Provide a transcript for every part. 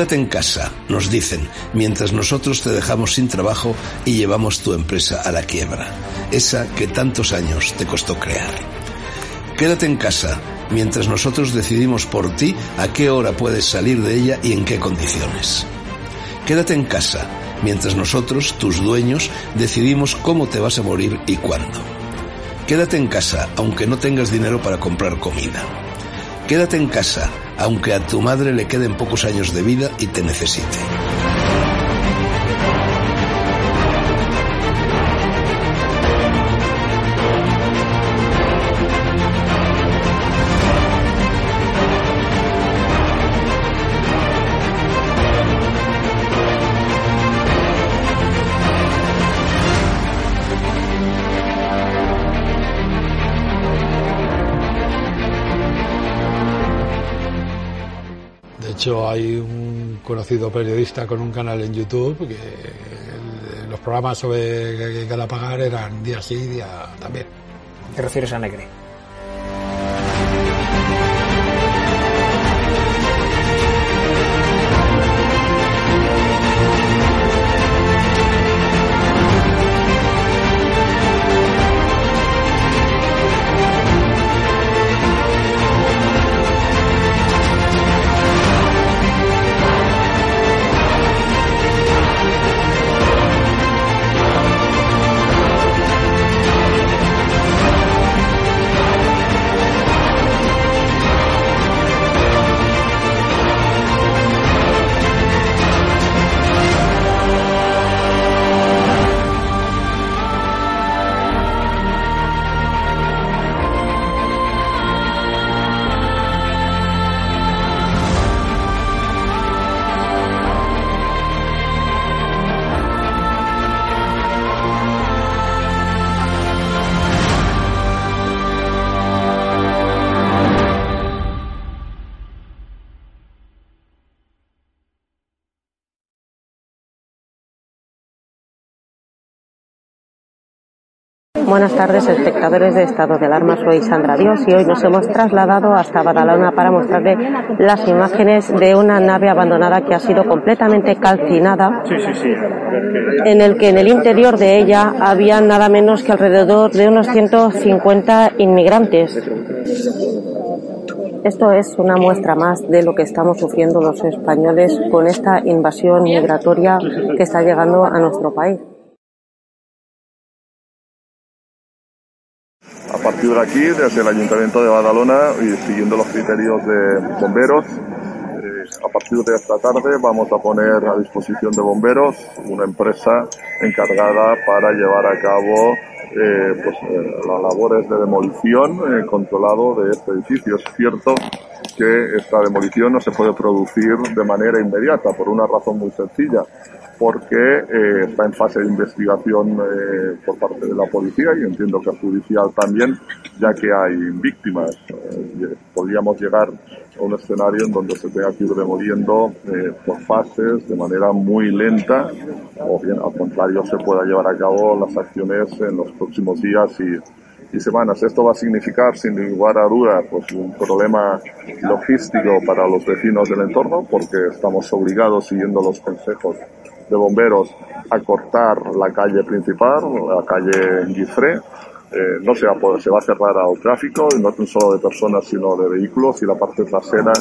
Quédate en casa, nos dicen, mientras nosotros te dejamos sin trabajo y llevamos tu empresa a la quiebra, esa que tantos años te costó crear. Quédate en casa, mientras nosotros decidimos por ti a qué hora puedes salir de ella y en qué condiciones. Quédate en casa, mientras nosotros, tus dueños, decidimos cómo te vas a morir y cuándo. Quédate en casa, aunque no tengas dinero para comprar comida. Quédate en casa, aunque a tu madre le queden pocos años de vida y te necesite. Hecho, hay un conocido periodista con un canal en YouTube que los programas sobre Galapagar eran día sí, día también. ¿Te refieres a Negre? Buenas tardes, espectadores de Estado de Alarma. Soy Sandra Dios y hoy nos hemos trasladado hasta Badalona para mostrarle las imágenes de una nave abandonada que ha sido completamente calcinada. En el que en el interior de ella había nada menos que alrededor de unos 150 inmigrantes. Esto es una muestra más de lo que estamos sufriendo los españoles con esta invasión migratoria que está llegando a nuestro país. Partir de aquí, desde el Ayuntamiento de Badalona y siguiendo los criterios de bomberos, eh, a partir de esta tarde vamos a poner a disposición de bomberos una empresa encargada para llevar a cabo eh, pues, eh, las labores de demolición controlado de este edificio. Es cierto que esta demolición no se puede producir de manera inmediata por una razón muy sencilla porque eh, está en fase de investigación eh, por parte de la policía y entiendo que judicial también, ya que hay víctimas. Eh, podríamos llegar a un escenario en donde se tenga que ir demoliendo por fases, de manera muy lenta, o bien al contrario se pueda llevar a cabo las acciones en los próximos días y, y semanas. Esto va a significar, sin lugar a dudas, pues un problema logístico para los vecinos del entorno, porque estamos obligados, siguiendo los consejos de bomberos a cortar la calle principal, la calle Guifré. Eh, no se va, a cerrar al tráfico, no solo de personas, sino de vehículos y la parte trasera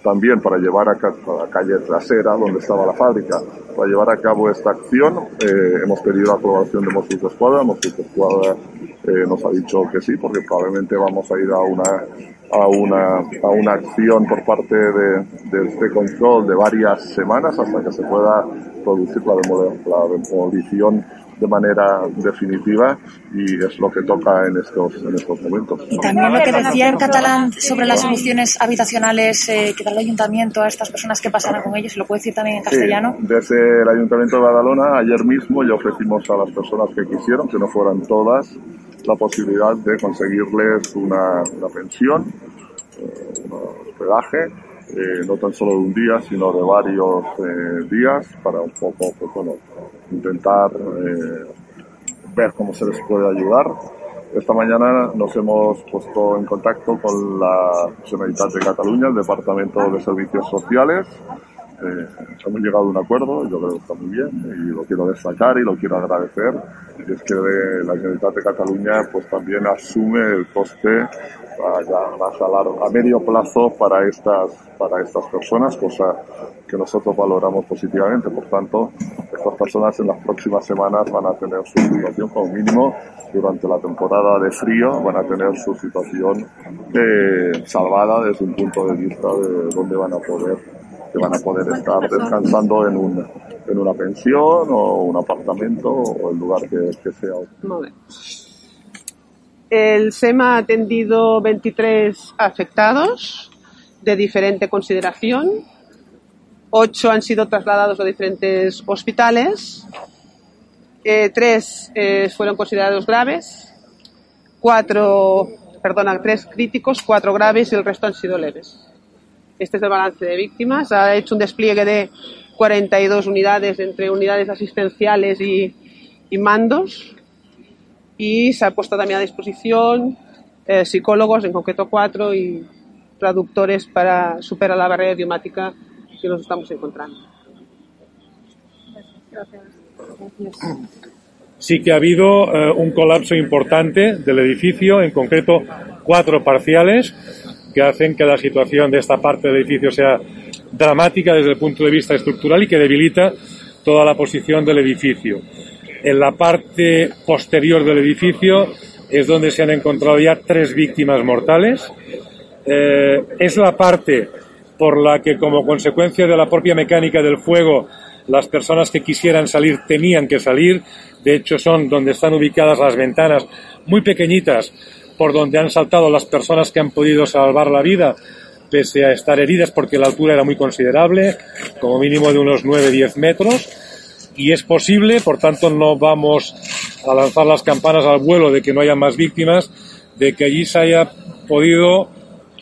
también para llevar a, la calle trasera donde estaba la fábrica. Para llevar a cabo esta acción eh, hemos pedido la aprobación de de Escuadra. De Escuadra eh, nos ha dicho que sí, porque probablemente vamos a ir a una a una, a una acción por parte de, de este control de varias semanas hasta que se pueda producir la, demolición de manera definitiva y es lo que toca en estos, en estos momentos. Y también lo que decía en catalán sobre las soluciones habitacionales eh, que da el ayuntamiento a estas personas que pasaran con ellos, ¿lo puede decir también en castellano? desde el ayuntamiento de Badalona, ayer mismo ya ofrecimos a las personas que quisieron, que no fueran todas, la posibilidad de conseguirles una, una pensión, eh, un hospedaje, eh, no tan solo de un día, sino de varios eh, días, para un poco, pues, bueno, intentar ver cómo se les puede ayudar. Esta mañana nos hemos puesto en contacto con la Generalitat de Cataluña, el Departamento de Servicios Sociales, eh, hemos llegado a un acuerdo, yo creo que está muy bien y lo quiero destacar y lo quiero agradecer. Y es que la Generalitat de Cataluña pues también asume el coste a, a, a medio plazo para estas, para estas personas, cosa que nosotros valoramos positivamente. Por tanto, estas personas en las próximas semanas van a tener su situación como mínimo durante la temporada de frío, van a tener su situación eh, salvada desde un punto de vista de dónde van a poder que van a poder estar descansando en, un, en una pensión o un apartamento o el lugar que, sea. El SEMA ha atendido 23 afectados de diferente consideración. Ocho han sido trasladados a diferentes hospitales. Eh, tres eh, fueron considerados graves. Cuatro, perdona, tres críticos, cuatro graves y el resto han sido leves. Este es el balance de víctimas. Ha hecho un despliegue de 42 unidades entre unidades asistenciales y, mandos y se ha puesto también a disposición eh, psicólogos, en concreto cuatro, y traductores para superar la barrera idiomática que nos estamos encontrando. Sí que ha habido eh, un colapso importante del edificio, en concreto cuatro parciales, que hacen que la situación de esta parte del edificio sea dramática desde el punto de vista estructural y que debilita toda la posición del edificio. En la parte posterior del edificio es donde se han encontrado ya tres víctimas mortales. Eh, es la parte por la que, como consecuencia de la propia mecánica del fuego, las personas que quisieran salir tenían que salir. De hecho, son donde están ubicadas las ventanas muy pequeñitas por donde han saltado las personas que han podido salvar la vida, pese a estar heridas porque la altura era muy considerable, como mínimo de unos 9-10 metros y es posible, por tanto no vamos a lanzar las campanas al vuelo de que no haya más víctimas, de que allí se haya podido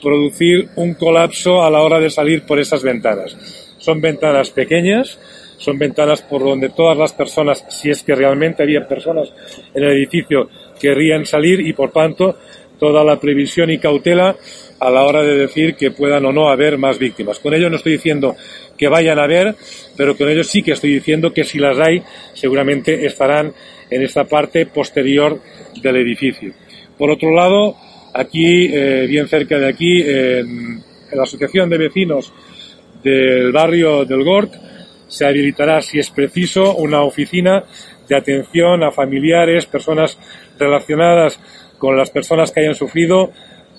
producir un colapso a la hora de salir por esas ventanas. Son ventanas pequeñas, son ventanas por donde todas las personas, si es que realmente había personas en el edificio, querrían salir y por tanto toda la previsión y cautela a la hora de decir que puedan o no haber más víctimas. Con ello no estoy diciendo que vayan a haber, pero con ello sí que estoy diciendo que si las hay, seguramente estarán en esta parte posterior del edificio. Por otro lado, aquí, eh, bien cerca de aquí, en, la Asociación de Vecinos del barrio del GORC, se habilitará, si es preciso, una oficina de atención a familiares, personas relacionadas con las personas que hayan sufrido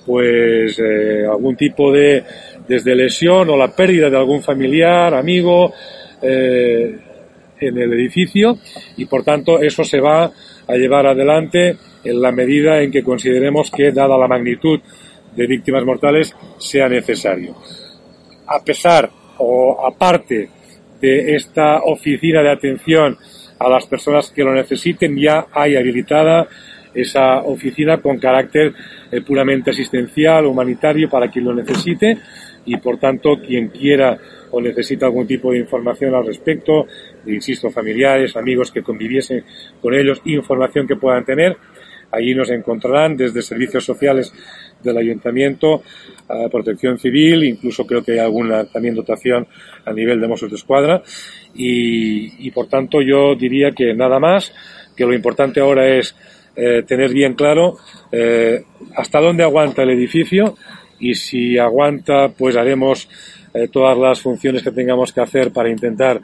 pues eh, algún tipo de desde lesión o la pérdida de algún familiar, amigo eh, en el edificio y por tanto eso se va a llevar adelante en la medida en que consideremos que dada la magnitud de víctimas mortales sea necesario. A pesar o aparte de esta oficina de atención a las personas que lo necesiten ya hay habilitada esa oficina con carácter eh, puramente asistencial, humanitario para quien lo necesite. Y por tanto quien quiera o necesita algún tipo de información al respecto, insisto, familiares, amigos que conviviesen con ellos, información que puedan tener, allí nos encontrarán desde servicios sociales del ayuntamiento, a protección civil, incluso creo que hay alguna también dotación a nivel de Mossos de Escuadra y, y por tanto yo diría que nada más, que lo importante ahora es eh, tener bien claro eh, hasta dónde aguanta el edificio y si aguanta, pues haremos eh, todas las funciones que tengamos que hacer para intentar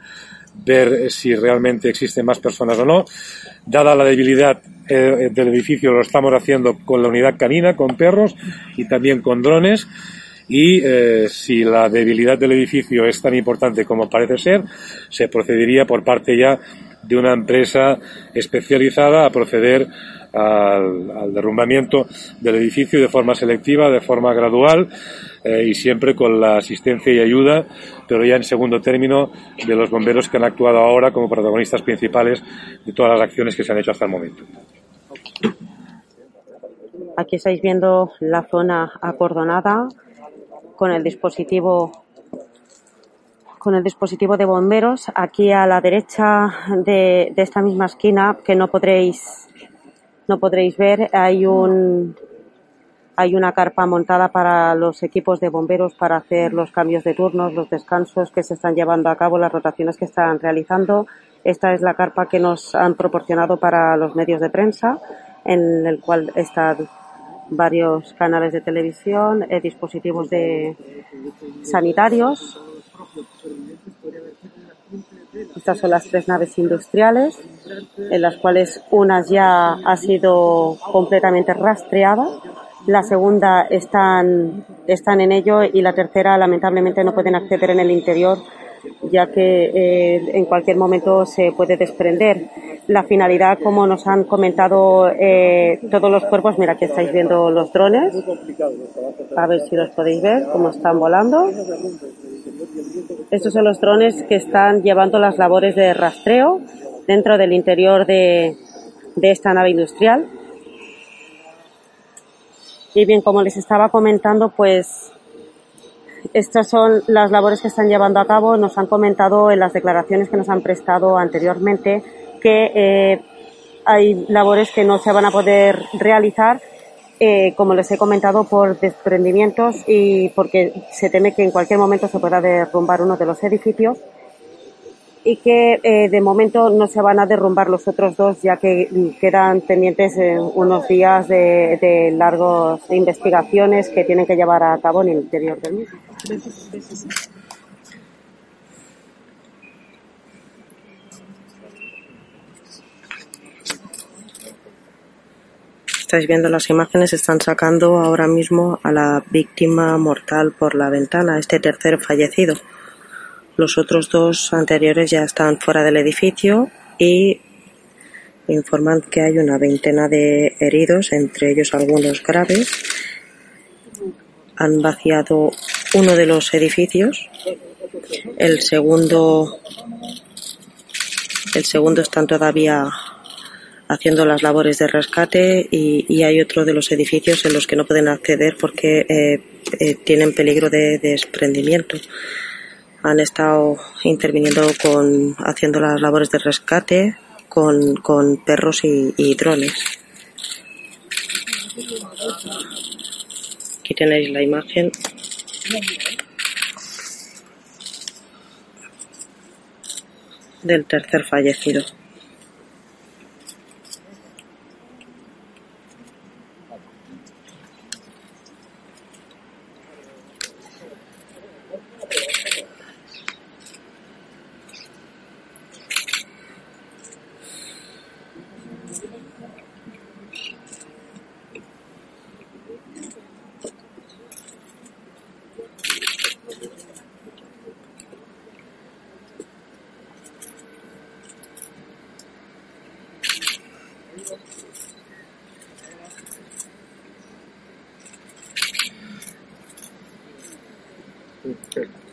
ver si realmente existen más personas o no. Dada la debilidad del edificio, lo estamos haciendo con la unidad canina, con perros y también con drones. Y si la debilidad del edificio es tan importante como parece ser, se procedería por parte ya de una empresa especializada a proceder al, derrumbamiento del edificio de forma selectiva, de forma gradual eh, y siempre con la asistencia y ayuda, pero ya en segundo término, de los bomberos que han actuado ahora como protagonistas principales de todas las acciones que se han hecho hasta el momento. Aquí estáis viendo la zona acordonada con el dispositivo con el dispositivo de bomberos aquí a la derecha de, de esta misma esquina que no podréis no podréis ver, hay un, Hay una carpa montada para los equipos de bomberos para hacer los cambios de turnos, los descansos que se están llevando a cabo, las rotaciones que están realizando. Esta es la carpa que nos han proporcionado para los medios de prensa, en el cual están varios canales de televisión, eh, dispositivos de sanitarios. Estas son las tres naves industriales, en las cuales una ya ha sido completamente rastreada, la segunda están, están en ello y la tercera lamentablemente no pueden acceder en el interior ya que eh, en cualquier momento se puede desprender. La finalidad, como nos han comentado eh, todos los cuerpos, mira que estáis viendo los drones, a ver si los podéis ver, cómo están volando. Estos son los drones que están llevando las labores de rastreo dentro del interior de, de esta nave industrial. Y bien, como les estaba comentando, pues estas son las labores que están llevando a cabo. Nos han comentado en las declaraciones que nos han prestado anteriormente que eh, hay labores que no se van a poder realizar, eh, como les he comentado, por desprendimientos y porque se teme que en cualquier momento se pueda derrumbar uno de los edificios y que eh, de momento no se van a derrumbar los otros dos ya que quedan pendientes unos días de, de largas investigaciones que tienen que llevar a cabo en el interior del mismo. Estáis viendo las imágenes, están sacando ahora mismo a la víctima mortal por la ventana, este tercer fallecido. Los otros dos anteriores ya están fuera del edificio y informan que hay una veintena de heridos, entre ellos algunos graves. Han vaciado uno de los edificios. El segundo, el segundo están todavía haciendo las labores de rescate y, hay otro de los edificios en los que no pueden acceder porque eh, eh, tienen peligro de desprendimiento han estado interviniendo con haciendo las labores de rescate con, con perros y, y drones. Aquí tenéis la imagen del tercer fallecido.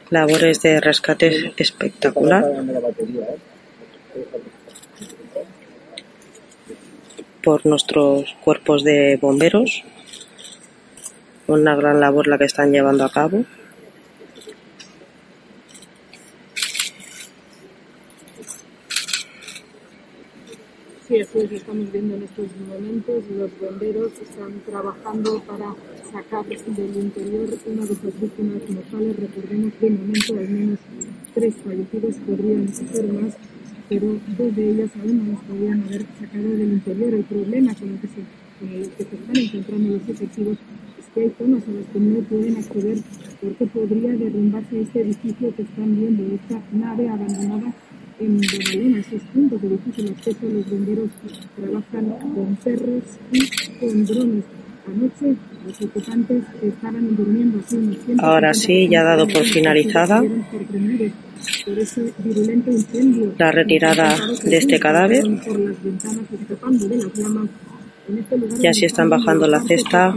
Labores de rescate espectacular. por nuestros cuerpos de bomberos. Una gran labor la que están llevando a cabo. Sí, así es, estamos viendo en estos momentos. Los bomberos están trabajando para sacar del interior una de esas víctimas mortales. Recordemos que de momento al menos tres fallecidos podrían ser más, pero dos de ellas aún no las podrían haber sacado del interior. El problema con el que se, están encontrando los efectivos es que hay zonas a las que no pueden acceder porque podría derrumbarse este edificio que están viendo, esta nave abandonada en Badalona, esos puntos de difícil acceso, los bomberos trabajan con perros y con drones. Anoche los ocupantes estaban durmiendo así Ahora sí, ya dado por finalizada la retirada de este cadáver. Por las ventanas escapando de las llamas ya se están bajando la cesta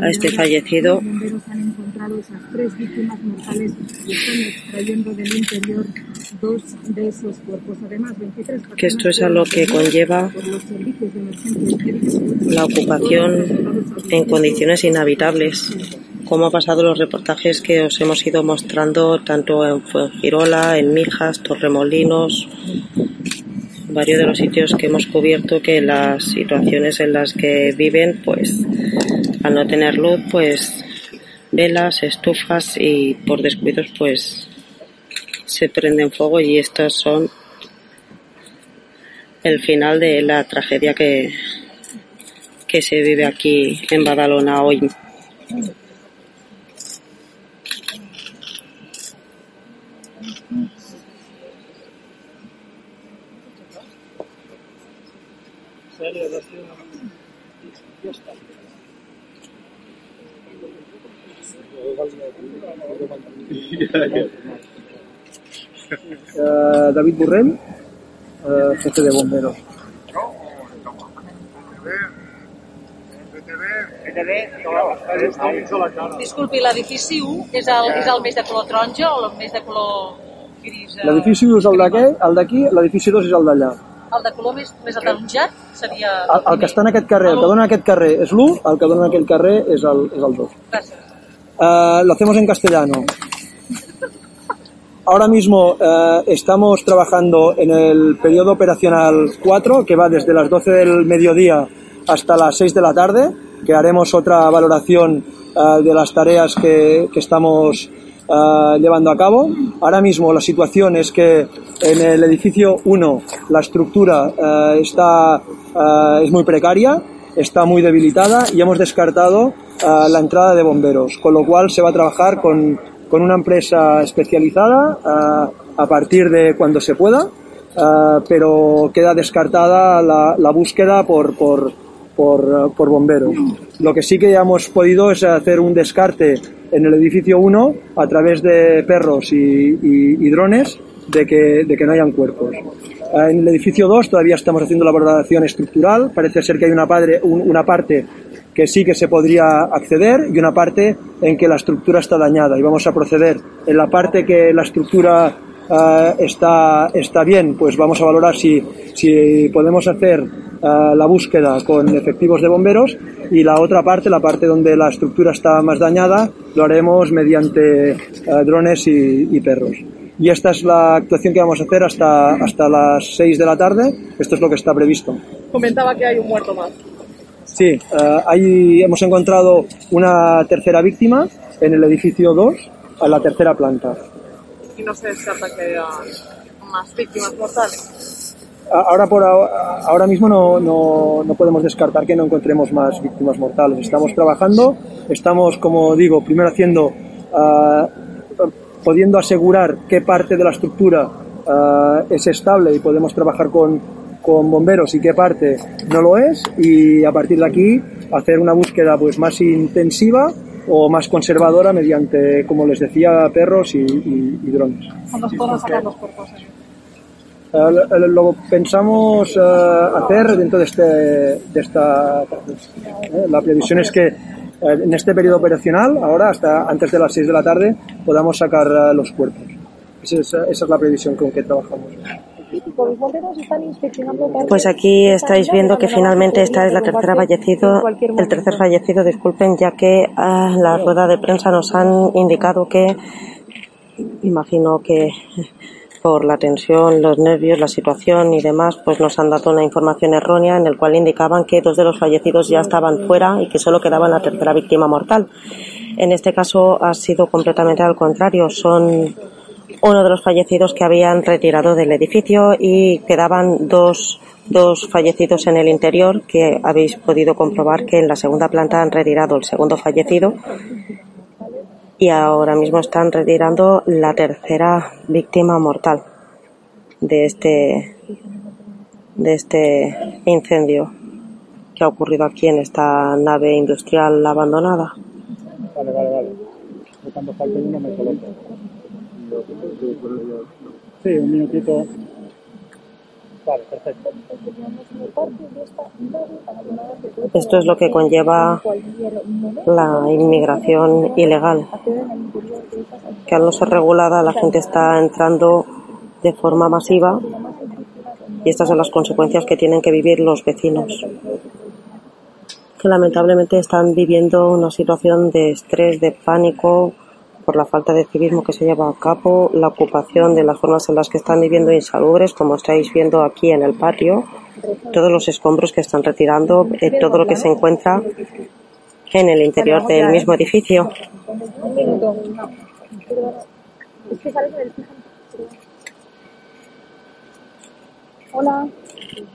a este fallecido. Que esto es a lo que conlleva la ocupación en condiciones inhabitables como ha pasado los reportajes que os hemos ido mostrando tanto en Fuengirola, en Mijas, Torremolinos, varios de los sitios que hemos cubierto que las situaciones en las que viven, pues al no tener luz, pues velas, estufas y por descuidos, pues se prenden fuego y estos son el final de la tragedia que, que se vive aquí en Badalona hoy. Eh, David Burrell, eh, jefe de bomberos. Disculpi, l'edifici 1 és el, és el més de color taronja o el més de color gris? eh? L'edifici 1 és el d'aquí, el d'aquí, l'edifici 2 és el d'allà. El de color més, més ataronjat seria... El, el que està en aquest carrer, el que dona en aquest carrer és l'1, el que dona en aquell carrer és el, és el 2. Gràcies. Eh, lo hacemos en castellano. Ahora mismo eh, estamos trabajando en el periodo operacional 4, que va desde las 12 del mediodía hasta las 6 de la tarde, que haremos otra valoración eh, de las tareas que, que estamos eh, llevando a cabo. Ahora mismo la situación es que en el edificio 1 la estructura eh, está, eh, es muy precaria, está muy debilitada y hemos descartado la entrada de bomberos, con lo cual se va a trabajar con, con una empresa especializada a partir de cuando se pueda, pero queda descartada la, la búsqueda por, por, por, por bomberos. Lo que sí que ya hemos podido es hacer un descarte en el edificio 1 a través de perros y, y- y drones de que, de que no hayan cuerpos. Eh, En el edificio 2 todavía estamos haciendo la valoración estructural. Parece ser que hay una, padre- un- una parte que sí que se podría acceder y una parte en que la estructura está dañada. Y vamos a proceder en la parte que la estructura eh, está, está bien, pues vamos a valorar si, si podemos hacer eh, la búsqueda con efectivos de bomberos y la otra parte, la parte donde la estructura está más dañada, lo haremos mediante eh, drones y, y perros. Y esta es la actuación que vamos a hacer hasta, hasta las 6 de la tarde. Esto es lo que está previsto. Comentaba que hay un muerto más. Sí, eh, ahí hemos encontrado una tercera víctima en el edificio 2, a la tercera planta. Y no se descarta que haya más víctimas mortales. Ahora, por ahora, mismo no, no, no podemos descartar que no encontremos más víctimas mortales. Estamos trabajando, estamos, como digo, primero haciendo, ah, pudiendo asegurar qué parte de la estructura ah, es estable y podemos trabajar con, con bomberos y qué parte no lo es y a partir de aquí hacer una búsqueda pues más intensiva o más conservadora mediante, como les decía, perros y, y- y drones. ¿Cuándo se podrán sacar los cuerpos? Eh, lo- pensamos eh, hacer dentro de, este, de esta. eh, la previsión es que eh, en este periodo operacional, ahora hasta antes de las 6 de la tarde, podamos sacar los cuerpos. Esa es, esa es la previsión con que trabajamos. Pues aquí estáis viendo que finalmente esta es la tercera fallecido, el tercer fallecido, disculpen, ya que a la rueda de prensa nos han indicado que, imagino que por la tensión, los nervios, la situación y demás, pues nos han dado una información errónea en el cual indicaban que dos de los fallecidos ya estaban fuera y que solo quedaba la tercera víctima mortal. En este caso ha sido completamente al contrario, son uno de los fallecidos que habían retirado del edificio y quedaban dos, dos fallecidos en el interior que habéis podido comprobar que en la segunda planta han retirado el segundo fallecido y ahora mismo están retirando la tercera víctima mortal de este de este incendio que ha ocurrido aquí en esta nave industrial abandonada. Vale, vale, vale. Uno me. Sí, un minutito. Vale, perfecto. Esto es lo que conlleva la inmigración ilegal, que al no ser regulada la gente está entrando de forma masiva y estas son las consecuencias que tienen que vivir los vecinos, que lamentablemente están viviendo una situación de estrés, de pánico, por la falta de civismo que se lleva a cabo, la ocupación de las zonas en las que están viviendo insalubres, como estáis viendo aquí en el patio, todos los escombros que están retirando, eh, todo lo que se encuentra en el interior del mismo edificio. Hola.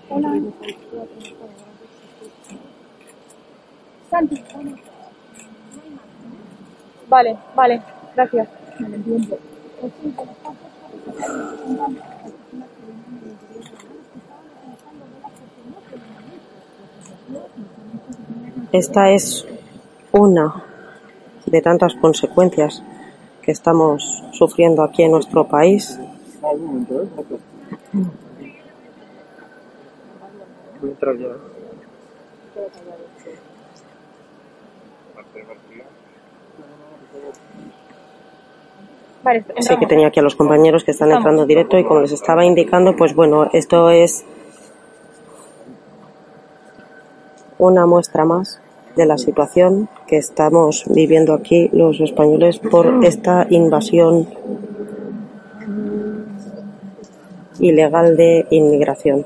Hola. Santi. Vale, vale, gracias. Esta es una de tantas consecuencias que estamos sufriendo aquí en nuestro país. Sí que tenía aquí a los compañeros que están entrando directo y como les estaba indicando, pues bueno, esto es una muestra más de la situación que estamos viviendo aquí los españoles por esta invasión ilegal de inmigración.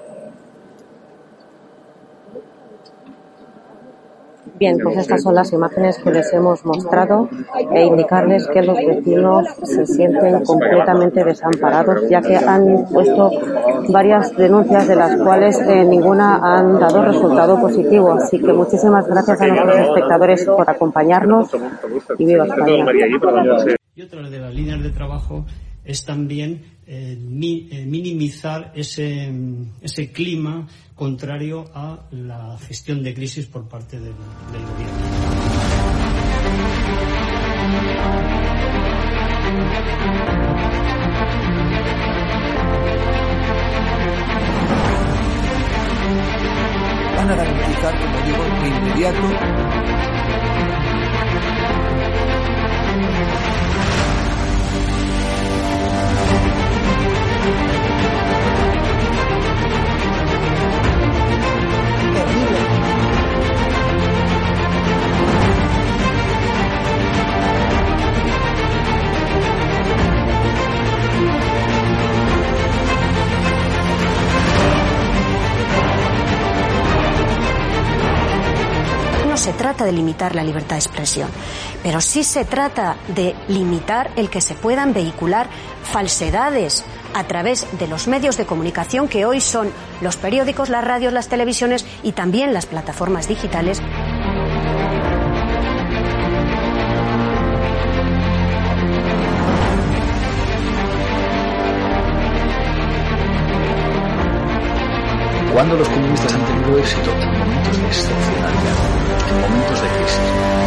Bien, pues estas son las imágenes que les hemos mostrado e indicarles que los vecinos se sienten completamente desamparados ya que han puesto varias denuncias de las cuales eh, ninguna han dado resultado positivo. Así que muchísimas gracias a nuestros espectadores por acompañarnos y viva España. Y otra de las líneas de trabajo es también eh, mi- eh, minimizar ese, ese clima contrario a la gestión de crisis por parte del, del gobierno. Van a garantizar, como digo, de inmediato No se trata de limitar la libertad de expresión, pero sí se trata de limitar el que se puedan vehicular falsedades a través de los medios de comunicación que hoy son los periódicos, las radios, las televisiones y también las plataformas digitales. ¿Cuándo los comunistas han tenido éxito? En momentos de excepcionalidad, en momentos de crisis.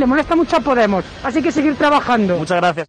le molesta mucho a Podemos. Así que seguir trabajando. Muchas gracias.